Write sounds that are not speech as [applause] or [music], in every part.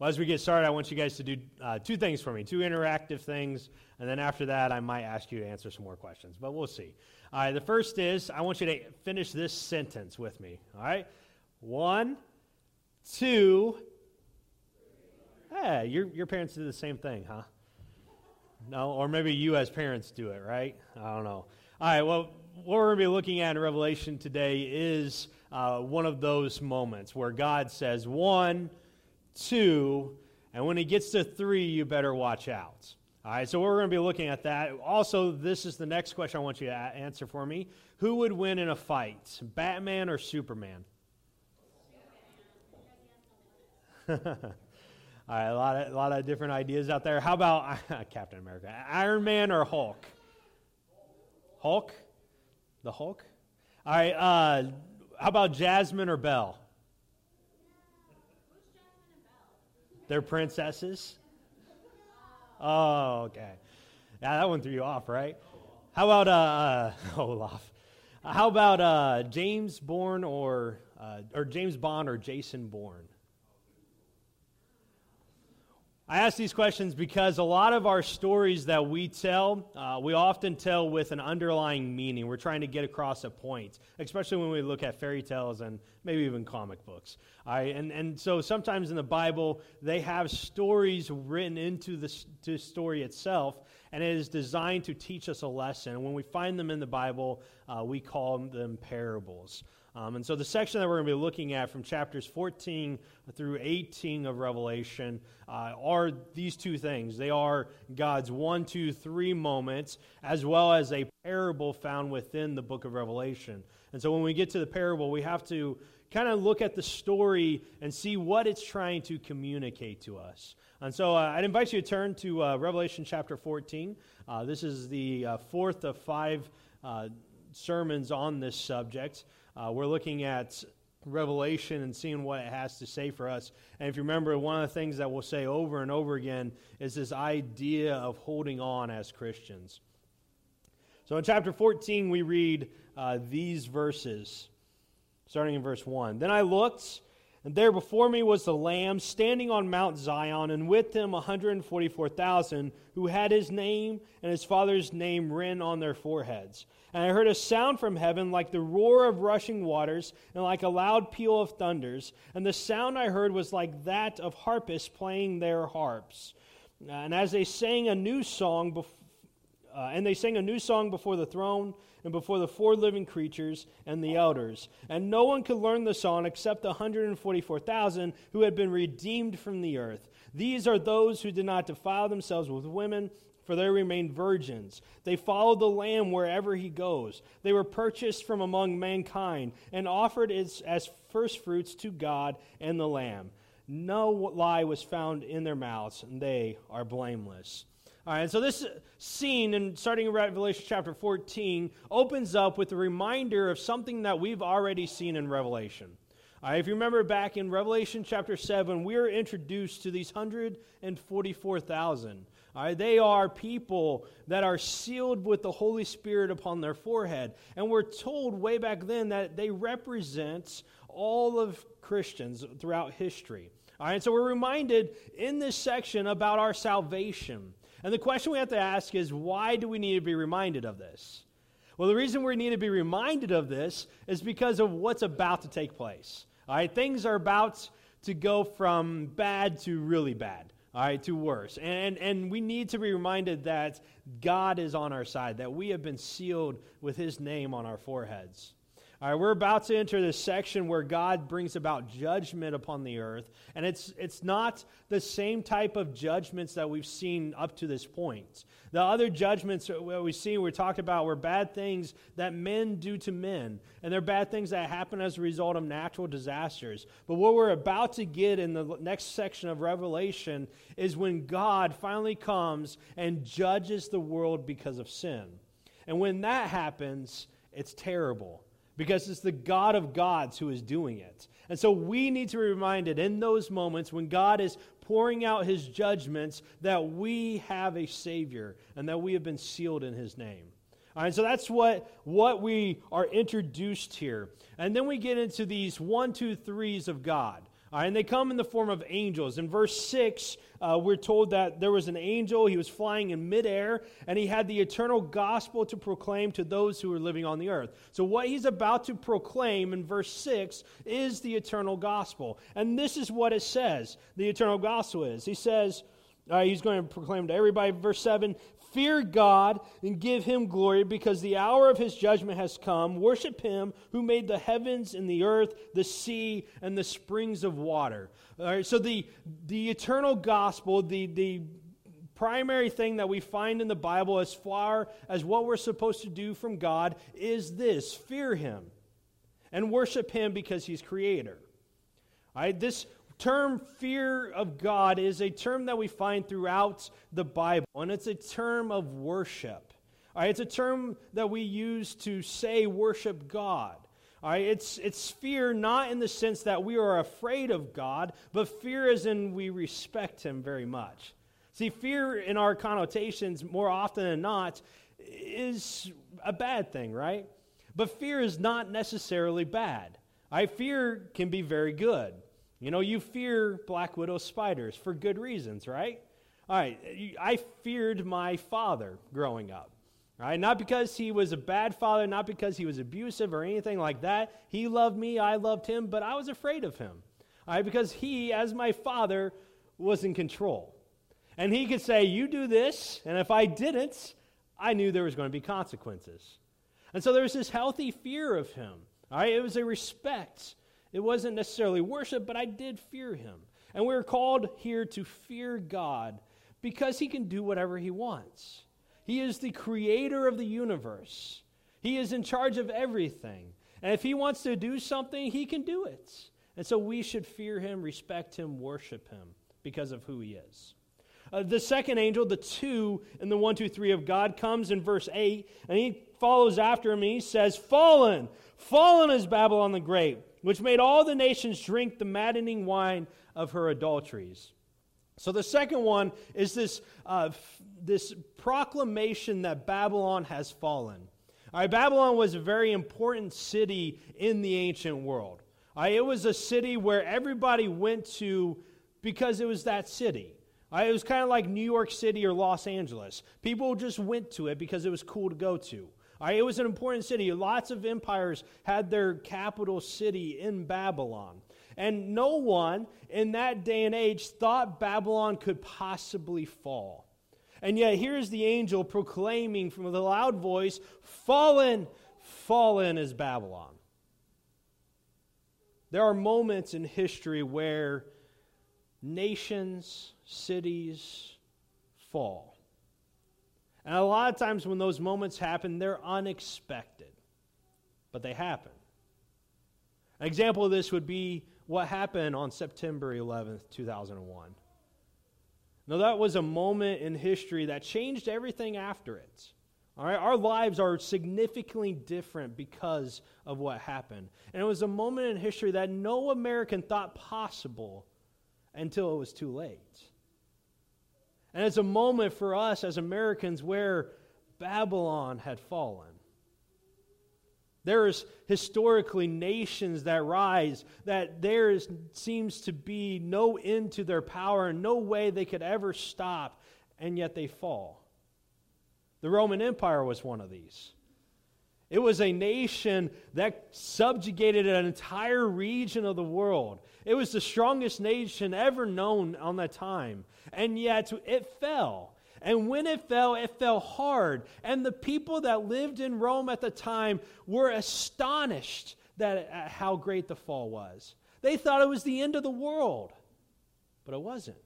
Well, as we get started, I want you guys to do uh, two things for me, two interactive things, and then after that, I might ask you to answer some more questions, but we'll see. All right, the first is I want you to finish this sentence with me. All right? One, two. Hey, your, your parents do the same thing, huh? No, or maybe you as parents do it, right? I don't know. All right, well, what we're going to be looking at in Revelation today is uh, one of those moments where God says, one, two, and when he gets to three, you better watch out. All right, so we're going to be looking at that. Also, this is the next question I want you to answer for me. Who would win in a fight, Batman or Superman? [laughs] All right, a lot, of, a lot of different ideas out there. How about [laughs] Captain America? Iron Man or Hulk? Hulk? The Hulk? All right, uh, how about Jasmine or Belle? They're princesses? Oh, okay. Yeah, that one threw you off, right? How about uh, uh [laughs] Olaf? How about uh, James Bourne or uh, or James Bond or Jason Bourne? I ask these questions because a lot of our stories that we tell, uh, we often tell with an underlying meaning. We're trying to get across a point, especially when we look at fairy tales and maybe even comic books. Right? And, and so sometimes in the Bible, they have stories written into the, the story itself, and it is designed to teach us a lesson. And when we find them in the Bible, uh, we call them parables. Um, and so the section that we're going to be looking at from chapters 14 through 18 of Revelation uh, are these two things. They are God's one, two, three moments, as well as a parable found within the book of Revelation. And so when we get to the parable, we have to kind of look at the story and see what it's trying to communicate to us. And so uh, I'd invite you to turn to uh, Revelation chapter 14. Uh, this is the uh, fourth of five uh, sermons on this subject. Uh, we're looking at Revelation and seeing what it has to say for us. And if you remember, one of the things that we'll say over and over again is this idea of holding on as Christians. So in chapter 14, we read uh, these verses, starting in verse 1. Then I looked, and there before me was the Lamb standing on Mount Zion, and with him 144,000 who had his name and his father's name written on their foreheads. And I heard a sound from heaven like the roar of rushing waters and like a loud peal of thunders. And the sound I heard was like that of harpists playing their harps. And as they sang a new song, bef- uh, and they sang a new song before the throne and before the four living creatures and the elders. And no one could learn the song except the 144,000 who had been redeemed from the earth. These are those who did not defile themselves with women for they remained virgins. They followed the Lamb wherever he goes. They were purchased from among mankind and offered as, as firstfruits to God and the Lamb. No lie was found in their mouths, and they are blameless. All right, and so this scene, and starting in Revelation chapter 14, opens up with a reminder of something that we've already seen in Revelation. If you remember back in Revelation chapter 7, we are introduced to these 144,000. All right, they are people that are sealed with the Holy Spirit upon their forehead. And we're told way back then that they represent all of Christians throughout history. All right, so we're reminded in this section about our salvation. And the question we have to ask is why do we need to be reminded of this? Well, the reason we need to be reminded of this is because of what's about to take place. All right, things are about to go from bad to really bad all right, to worse. And, and we need to be reminded that God is on our side, that we have been sealed with his name on our foreheads. All right, we're about to enter this section where God brings about judgment upon the earth, and it's, it's not the same type of judgments that we've seen up to this point. The other judgments that we've seen, we talked about, were bad things that men do to men, and they're bad things that happen as a result of natural disasters. But what we're about to get in the next section of Revelation is when God finally comes and judges the world because of sin. And when that happens, it's terrible because it's the God of gods who is doing it. And so we need to be reminded in those moments when God is pouring out his judgments that we have a Savior and that we have been sealed in his name. All right, so that's what, what we are introduced here. And then we get into these one, two, threes of God. And they come in the form of angels. In verse 6, uh, we're told that there was an angel. He was flying in midair, and he had the eternal gospel to proclaim to those who were living on the earth. So, what he's about to proclaim in verse 6 is the eternal gospel. And this is what it says the eternal gospel is. He says, uh, he's going to proclaim to everybody. Verse 7 Fear God and give him glory because the hour of his judgment has come. Worship him who made the heavens and the earth, the sea, and the springs of water. All right, so the, the eternal gospel, the, the primary thing that we find in the Bible as far as what we're supposed to do from God is this fear him and worship him because he's creator. All right, this term fear of God is a term that we find throughout the Bible, and it's a term of worship. All right, it's a term that we use to say worship God. All right, it's, it's fear not in the sense that we are afraid of God, but fear as in we respect Him very much. See, fear in our connotations, more often than not, is a bad thing, right? But fear is not necessarily bad. I fear can be very good. You know, you fear black widow spiders for good reasons, right? All right, I feared my father growing up. Right? Not because he was a bad father, not because he was abusive or anything like that. He loved me, I loved him, but I was afraid of him. Right? Because he, as my father, was in control. And he could say, You do this, and if I didn't, I knew there was going to be consequences. And so there was this healthy fear of him. Right? It was a respect it wasn't necessarily worship, but I did fear him. And we're called here to fear God because he can do whatever he wants. He is the creator of the universe, he is in charge of everything. And if he wants to do something, he can do it. And so we should fear him, respect him, worship him because of who he is. Uh, the second angel, the two in the one, two, three of God, comes in verse 8, and he follows after him and he says, Fallen, fallen is Babylon the Great which made all the nations drink the maddening wine of her adulteries. So the second one is this, uh, f- this proclamation that Babylon has fallen. All right, Babylon was a very important city in the ancient world. All right, it was a city where everybody went to because it was that city. It was kind of like New York City or Los Angeles. People just went to it because it was cool to go to. It was an important city. Lots of empires had their capital city in Babylon. And no one in that day and age thought Babylon could possibly fall. And yet, here's the angel proclaiming from a loud voice Fallen, fallen is Babylon. There are moments in history where nations, cities fall. And a lot of times when those moments happen, they're unexpected, but they happen. An example of this would be what happened on September 11th, 2001. Now, that was a moment in history that changed everything after it. All right, our lives are significantly different because of what happened. And it was a moment in history that no American thought possible until it was too late. And it's a moment for us as Americans where Babylon had fallen. There is historically nations that rise that there is, seems to be no end to their power and no way they could ever stop, and yet they fall. The Roman Empire was one of these. It was a nation that subjugated an entire region of the world. It was the strongest nation ever known on that time. And yet it fell. And when it fell, it fell hard. And the people that lived in Rome at the time were astonished that, at how great the fall was. They thought it was the end of the world, but it wasn't.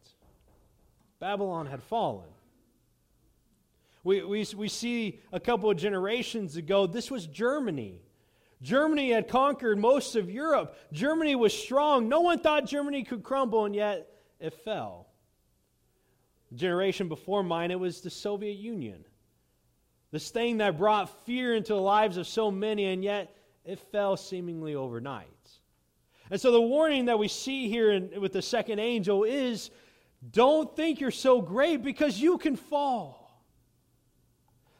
Babylon had fallen. We, we, we see a couple of generations ago, this was Germany. Germany had conquered most of Europe. Germany was strong. No one thought Germany could crumble, and yet it fell. The generation before mine, it was the Soviet Union. This thing that brought fear into the lives of so many, and yet it fell seemingly overnight. And so the warning that we see here in, with the second angel is don't think you're so great because you can fall.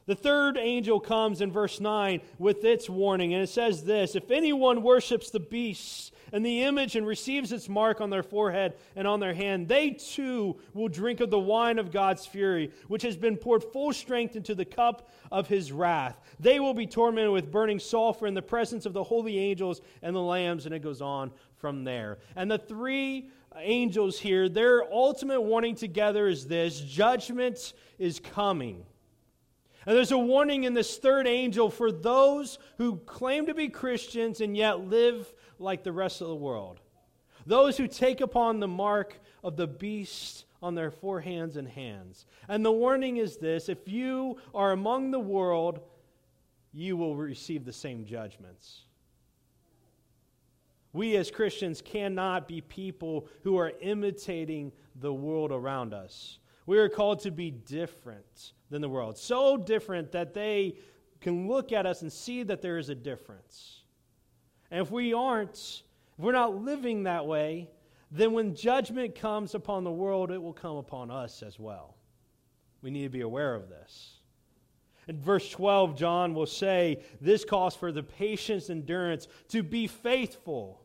The third angel comes in verse 9 with its warning, and it says this If anyone worships the beast and the image and receives its mark on their forehead and on their hand, they too will drink of the wine of God's fury, which has been poured full strength into the cup of his wrath. They will be tormented with burning sulfur in the presence of the holy angels and the lambs, and it goes on from there. And the three angels here, their ultimate warning together is this judgment is coming. And there's a warning in this third angel for those who claim to be Christians and yet live like the rest of the world. Those who take upon the mark of the beast on their foreheads and hands. And the warning is this if you are among the world, you will receive the same judgments. We as Christians cannot be people who are imitating the world around us. We are called to be different than the world. So different that they can look at us and see that there is a difference. And if we aren't, if we're not living that way, then when judgment comes upon the world, it will come upon us as well. We need to be aware of this. In verse 12, John will say, This calls for the patience, endurance to be faithful.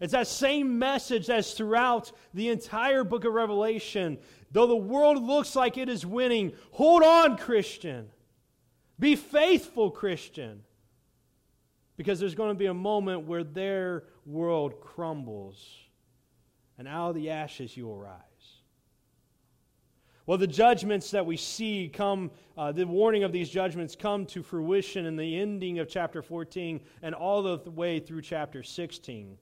It's that same message as throughout the entire book of Revelation. Though the world looks like it is winning, hold on, Christian. Be faithful, Christian. Because there's going to be a moment where their world crumbles, and out of the ashes you will rise. Well, the judgments that we see come, uh, the warning of these judgments come to fruition in the ending of chapter 14 and all the way through chapter 16.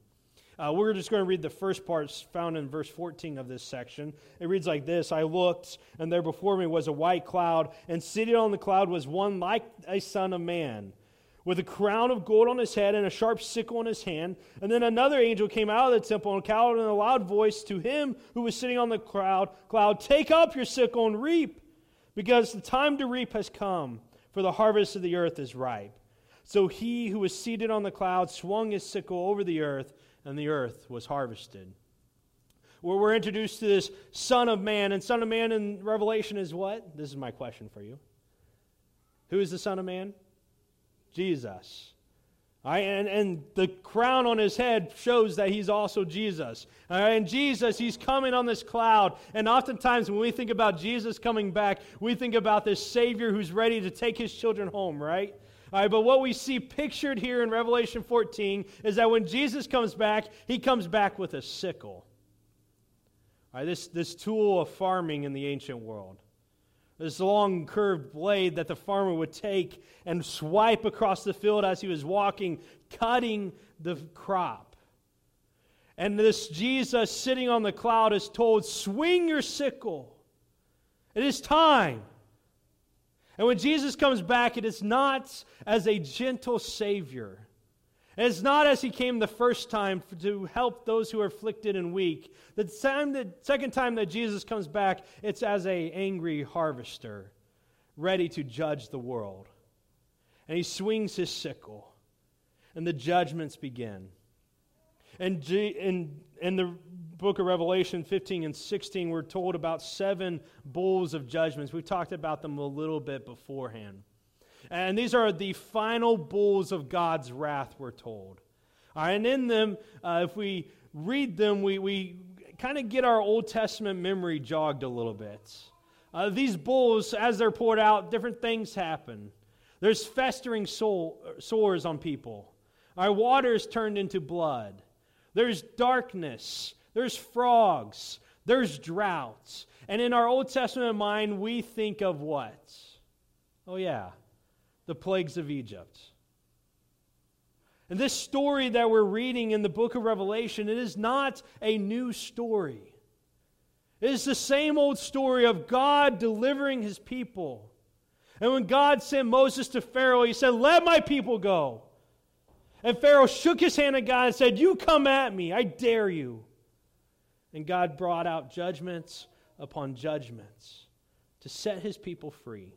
Uh, we're just going to read the first parts found in verse 14 of this section. It reads like this I looked, and there before me was a white cloud, and seated on the cloud was one like a son of man, with a crown of gold on his head and a sharp sickle in his hand. And then another angel came out of the temple and called in a loud voice to him who was sitting on the cloud, cloud Take up your sickle and reap, because the time to reap has come, for the harvest of the earth is ripe. So he who was seated on the cloud swung his sickle over the earth and the earth was harvested. Where we're introduced to this Son of Man, and Son of Man in Revelation is what? This is my question for you. Who is the Son of Man? Jesus. Right, and, and the crown on his head shows that he's also Jesus. Right, and Jesus, he's coming on this cloud. And oftentimes, when we think about Jesus coming back, we think about this Savior who's ready to take his children home, right? All right, but what we see pictured here in Revelation 14 is that when Jesus comes back, he comes back with a sickle. All right, this, this tool of farming in the ancient world. This long curved blade that the farmer would take and swipe across the field as he was walking, cutting the crop. And this Jesus sitting on the cloud is told, Swing your sickle. It is time. And when Jesus comes back, it is not as a gentle Savior. it's not as he came the first time to help those who are afflicted and weak. The, time the second time that Jesus comes back, it's as a angry harvester, ready to judge the world. And he swings his sickle, and the judgments begin. And, G, and, and the book of Revelation 15 and 16, we're told about seven bowls of judgments. We've talked about them a little bit beforehand. And these are the final bowls of God's wrath, we're told. And in them, uh, if we read them, we, we kind of get our Old Testament memory jogged a little bit. Uh, these bowls, as they're poured out, different things happen. There's festering soul, sores on people. Our water is turned into blood. There's darkness. There's frogs, there's droughts. And in our Old Testament mind, we think of what? Oh, yeah, the plagues of Egypt. And this story that we're reading in the book of Revelation, it is not a new story. It is the same old story of God delivering his people. And when God sent Moses to Pharaoh, he said, Let my people go. And Pharaoh shook his hand at God and said, You come at me, I dare you. And God brought out judgments upon judgments to set his people free.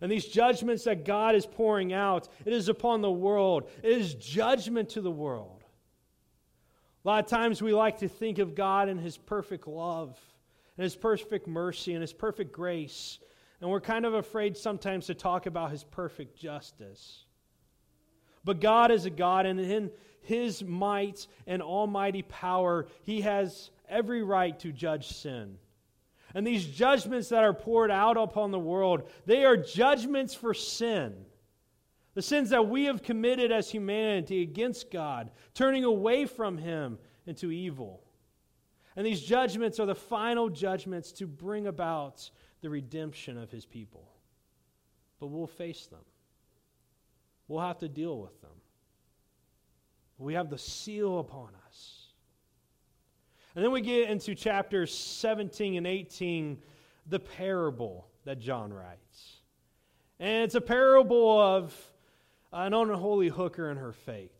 And these judgments that God is pouring out, it is upon the world. It is judgment to the world. A lot of times we like to think of God and his perfect love and his perfect mercy and his perfect grace. And we're kind of afraid sometimes to talk about his perfect justice. But God is a God, and in his might and almighty power, he has every right to judge sin. And these judgments that are poured out upon the world, they are judgments for sin. The sins that we have committed as humanity against God, turning away from Him into evil. And these judgments are the final judgments to bring about the redemption of His people. But we'll face them, we'll have to deal with them. We have the seal upon us. And then we get into chapters 17 and 18, the parable that John writes. And it's a parable of an unholy hooker and her fate.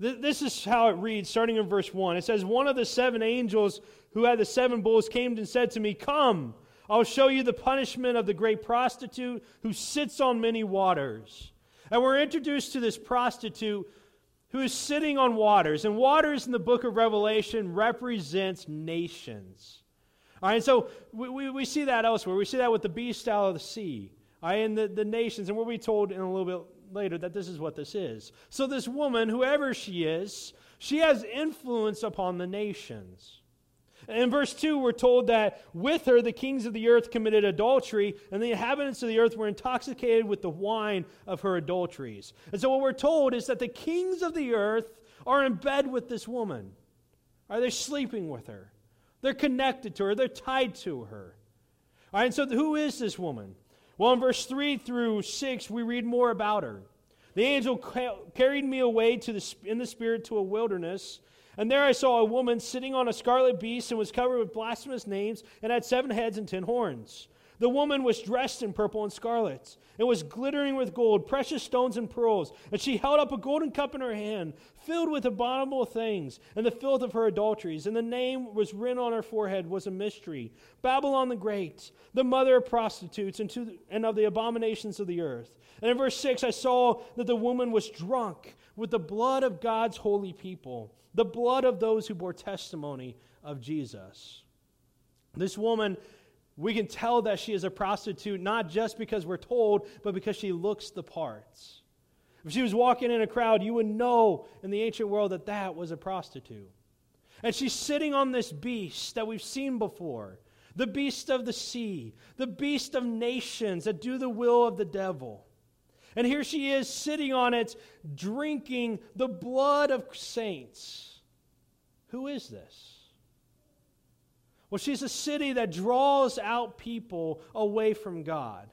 This is how it reads, starting in verse 1. It says, One of the seven angels who had the seven bulls came and said to me, Come, I'll show you the punishment of the great prostitute who sits on many waters. And we're introduced to this prostitute who is sitting on waters. And waters in the book of Revelation represents nations. All right, so we, we, we see that elsewhere. We see that with the beast out of the sea. All right, and the, the nations. And we'll be told in a little bit later that this is what this is. So, this woman, whoever she is, she has influence upon the nations. In verse 2, we're told that with her the kings of the earth committed adultery, and the inhabitants of the earth were intoxicated with the wine of her adulteries. And so, what we're told is that the kings of the earth are in bed with this woman. Are they sleeping with her? They're connected to her, they're tied to her. All right, and so who is this woman? Well, in verse 3 through 6, we read more about her. The angel ca- carried me away to the, in the spirit to a wilderness and there I saw a woman sitting on a scarlet beast and was covered with blasphemous names and had seven heads and ten horns. The woman was dressed in purple and scarlet and was glittering with gold, precious stones and pearls. And she held up a golden cup in her hand, filled with abominable things and the filth of her adulteries. And the name was written on her forehead was a mystery Babylon the Great, the mother of prostitutes and, the, and of the abominations of the earth. And in verse 6, I saw that the woman was drunk with the blood of God's holy people the blood of those who bore testimony of Jesus. This woman, we can tell that she is a prostitute not just because we're told, but because she looks the parts. If she was walking in a crowd, you would know in the ancient world that that was a prostitute. And she's sitting on this beast that we've seen before the beast of the sea, the beast of nations that do the will of the devil. And here she is sitting on it, drinking the blood of saints. Who is this? Well, she's a city that draws out people away from God.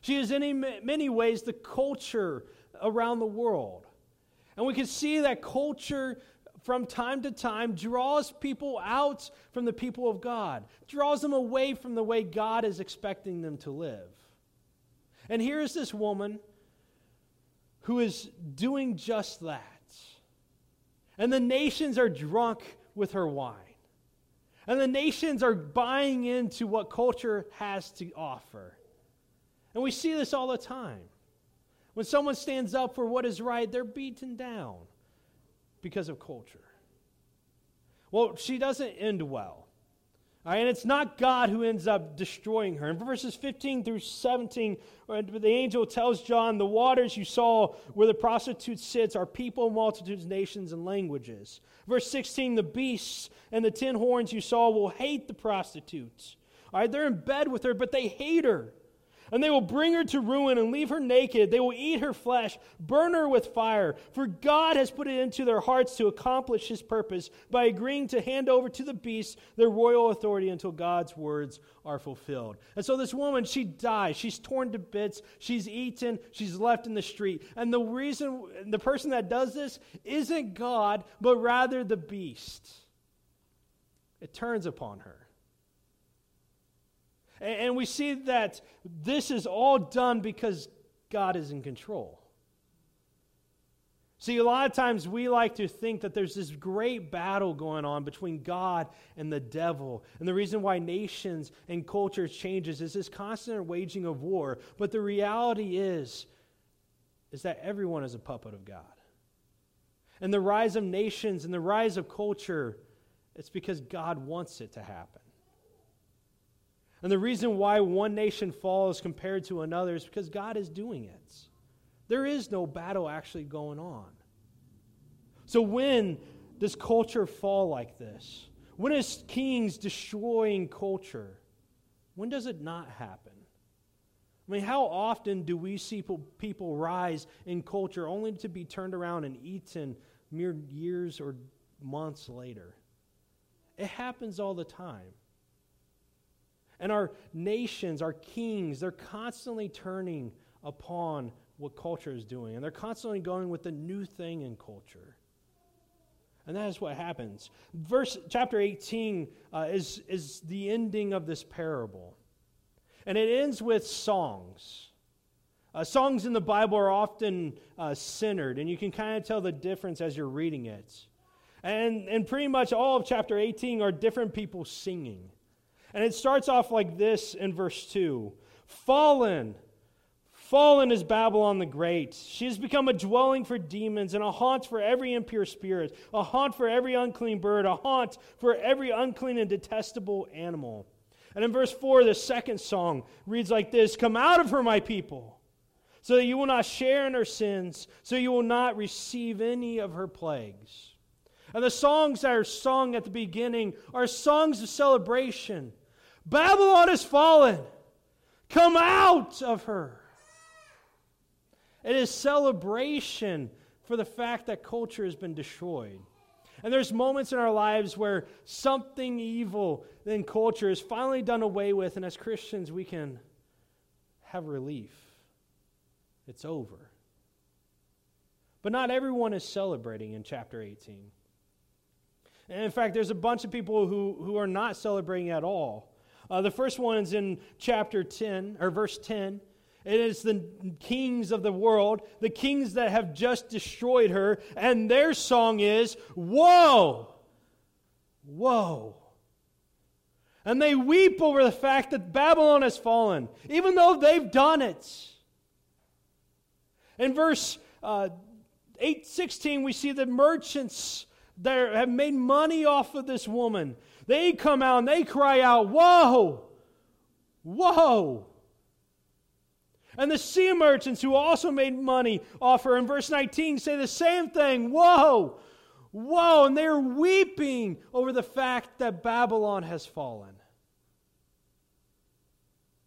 She is, in many ways, the culture around the world. And we can see that culture from time to time draws people out from the people of God, draws them away from the way God is expecting them to live. And here is this woman who is doing just that. And the nations are drunk with her wine. And the nations are buying into what culture has to offer. And we see this all the time. When someone stands up for what is right, they're beaten down because of culture. Well, she doesn't end well. And it's not God who ends up destroying her. In verses 15 through 17, uh, the angel tells John, The waters you saw where the prostitute sits are people, multitudes, nations, and languages. Verse 16, the beasts and the ten horns you saw will hate the prostitutes. All right, they're in bed with her, but they hate her. And they will bring her to ruin and leave her naked. They will eat her flesh, burn her with fire. For God has put it into their hearts to accomplish his purpose by agreeing to hand over to the beasts their royal authority until God's words are fulfilled. And so this woman, she dies. She's torn to bits. She's eaten. She's left in the street. And the reason, the person that does this isn't God, but rather the beast. It turns upon her. And we see that this is all done because God is in control. See, a lot of times we like to think that there's this great battle going on between God and the devil. And the reason why nations and cultures changes is this constant waging of war. But the reality is, is that everyone is a puppet of God. And the rise of nations and the rise of culture, it's because God wants it to happen. And the reason why one nation falls compared to another is because God is doing it. There is no battle actually going on. So when does culture fall like this? When is kings destroying culture? When does it not happen? I mean, how often do we see people rise in culture only to be turned around and eaten mere years or months later? It happens all the time. And our nations, our kings, they're constantly turning upon what culture is doing. And they're constantly going with the new thing in culture. And that is what happens. Verse chapter 18 uh, is, is the ending of this parable. And it ends with songs. Uh, songs in the Bible are often uh, centered, and you can kind of tell the difference as you're reading it. And, and pretty much all of chapter 18 are different people singing. And it starts off like this in verse 2 Fallen, fallen is Babylon the Great. She has become a dwelling for demons and a haunt for every impure spirit, a haunt for every unclean bird, a haunt for every unclean and detestable animal. And in verse 4, the second song reads like this Come out of her, my people, so that you will not share in her sins, so you will not receive any of her plagues. And the songs that are sung at the beginning are songs of celebration. Babylon has fallen. Come out of her. It is celebration for the fact that culture has been destroyed. And there's moments in our lives where something evil in culture is finally done away with, and as Christians, we can have relief. It's over. But not everyone is celebrating in chapter 18. And in fact, there's a bunch of people who, who are not celebrating at all. Uh, the first one is in chapter 10, or verse 10. It is the kings of the world, the kings that have just destroyed her, and their song is, Woe! Woe! And they weep over the fact that Babylon has fallen, even though they've done it. In verse uh, 8 16, we see the merchants that have made money off of this woman. They come out and they cry out, Woe! Woe! And the sea merchants who also made money off her in verse 19 say the same thing. Woe! Woe! And they're weeping over the fact that Babylon has fallen.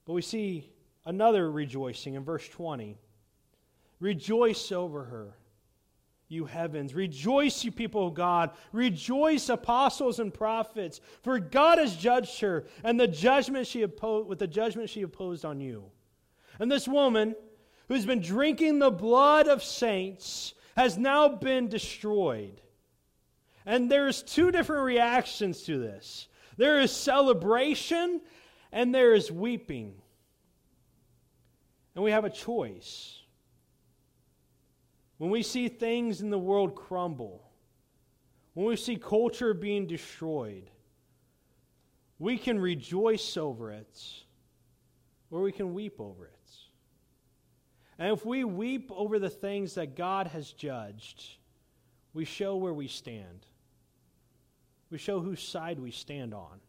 But we see another rejoicing in verse 20. Rejoice over her you heavens. Rejoice, you people of God. Rejoice, apostles and prophets, for God has judged her, and the judgment she opposed with the judgment she opposed on you. And this woman, who's been drinking the blood of saints, has now been destroyed. And there's two different reactions to this. There is celebration and there is weeping. And we have a choice. When we see things in the world crumble, when we see culture being destroyed, we can rejoice over it or we can weep over it. And if we weep over the things that God has judged, we show where we stand. We show whose side we stand on.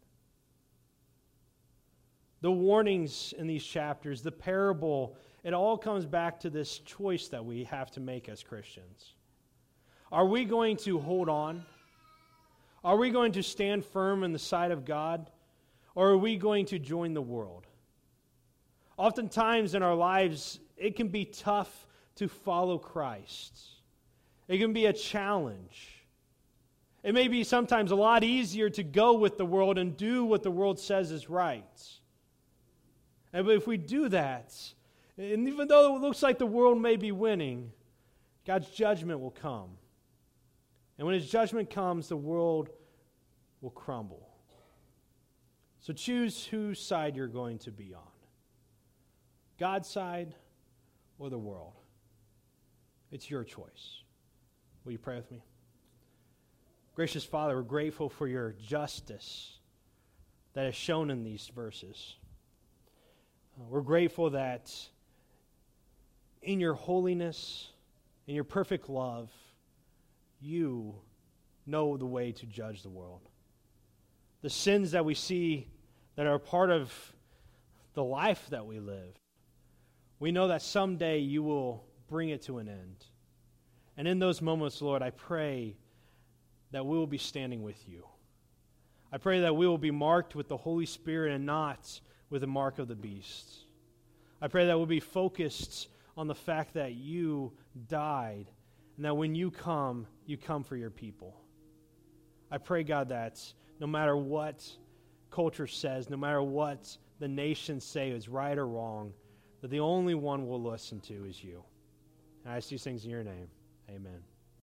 The warnings in these chapters, the parable it all comes back to this choice that we have to make as Christians. Are we going to hold on? Are we going to stand firm in the side of God? Or are we going to join the world? Oftentimes in our lives, it can be tough to follow Christ. It can be a challenge. It may be sometimes a lot easier to go with the world and do what the world says is right. And if we do that, and even though it looks like the world may be winning, God's judgment will come. And when his judgment comes, the world will crumble. So choose whose side you're going to be on God's side or the world. It's your choice. Will you pray with me? Gracious Father, we're grateful for your justice that is shown in these verses. Uh, we're grateful that in your holiness, in your perfect love, you know the way to judge the world. The sins that we see that are part of the life that we live. We know that someday you will bring it to an end. And in those moments, Lord, I pray that we will be standing with you. I pray that we will be marked with the Holy Spirit and not with the mark of the beast. I pray that we'll be focused on the fact that you died and that when you come, you come for your people. I pray, God, that no matter what culture says, no matter what the nations say is right or wrong, that the only one we'll listen to is you. And I ask these things in your name. Amen.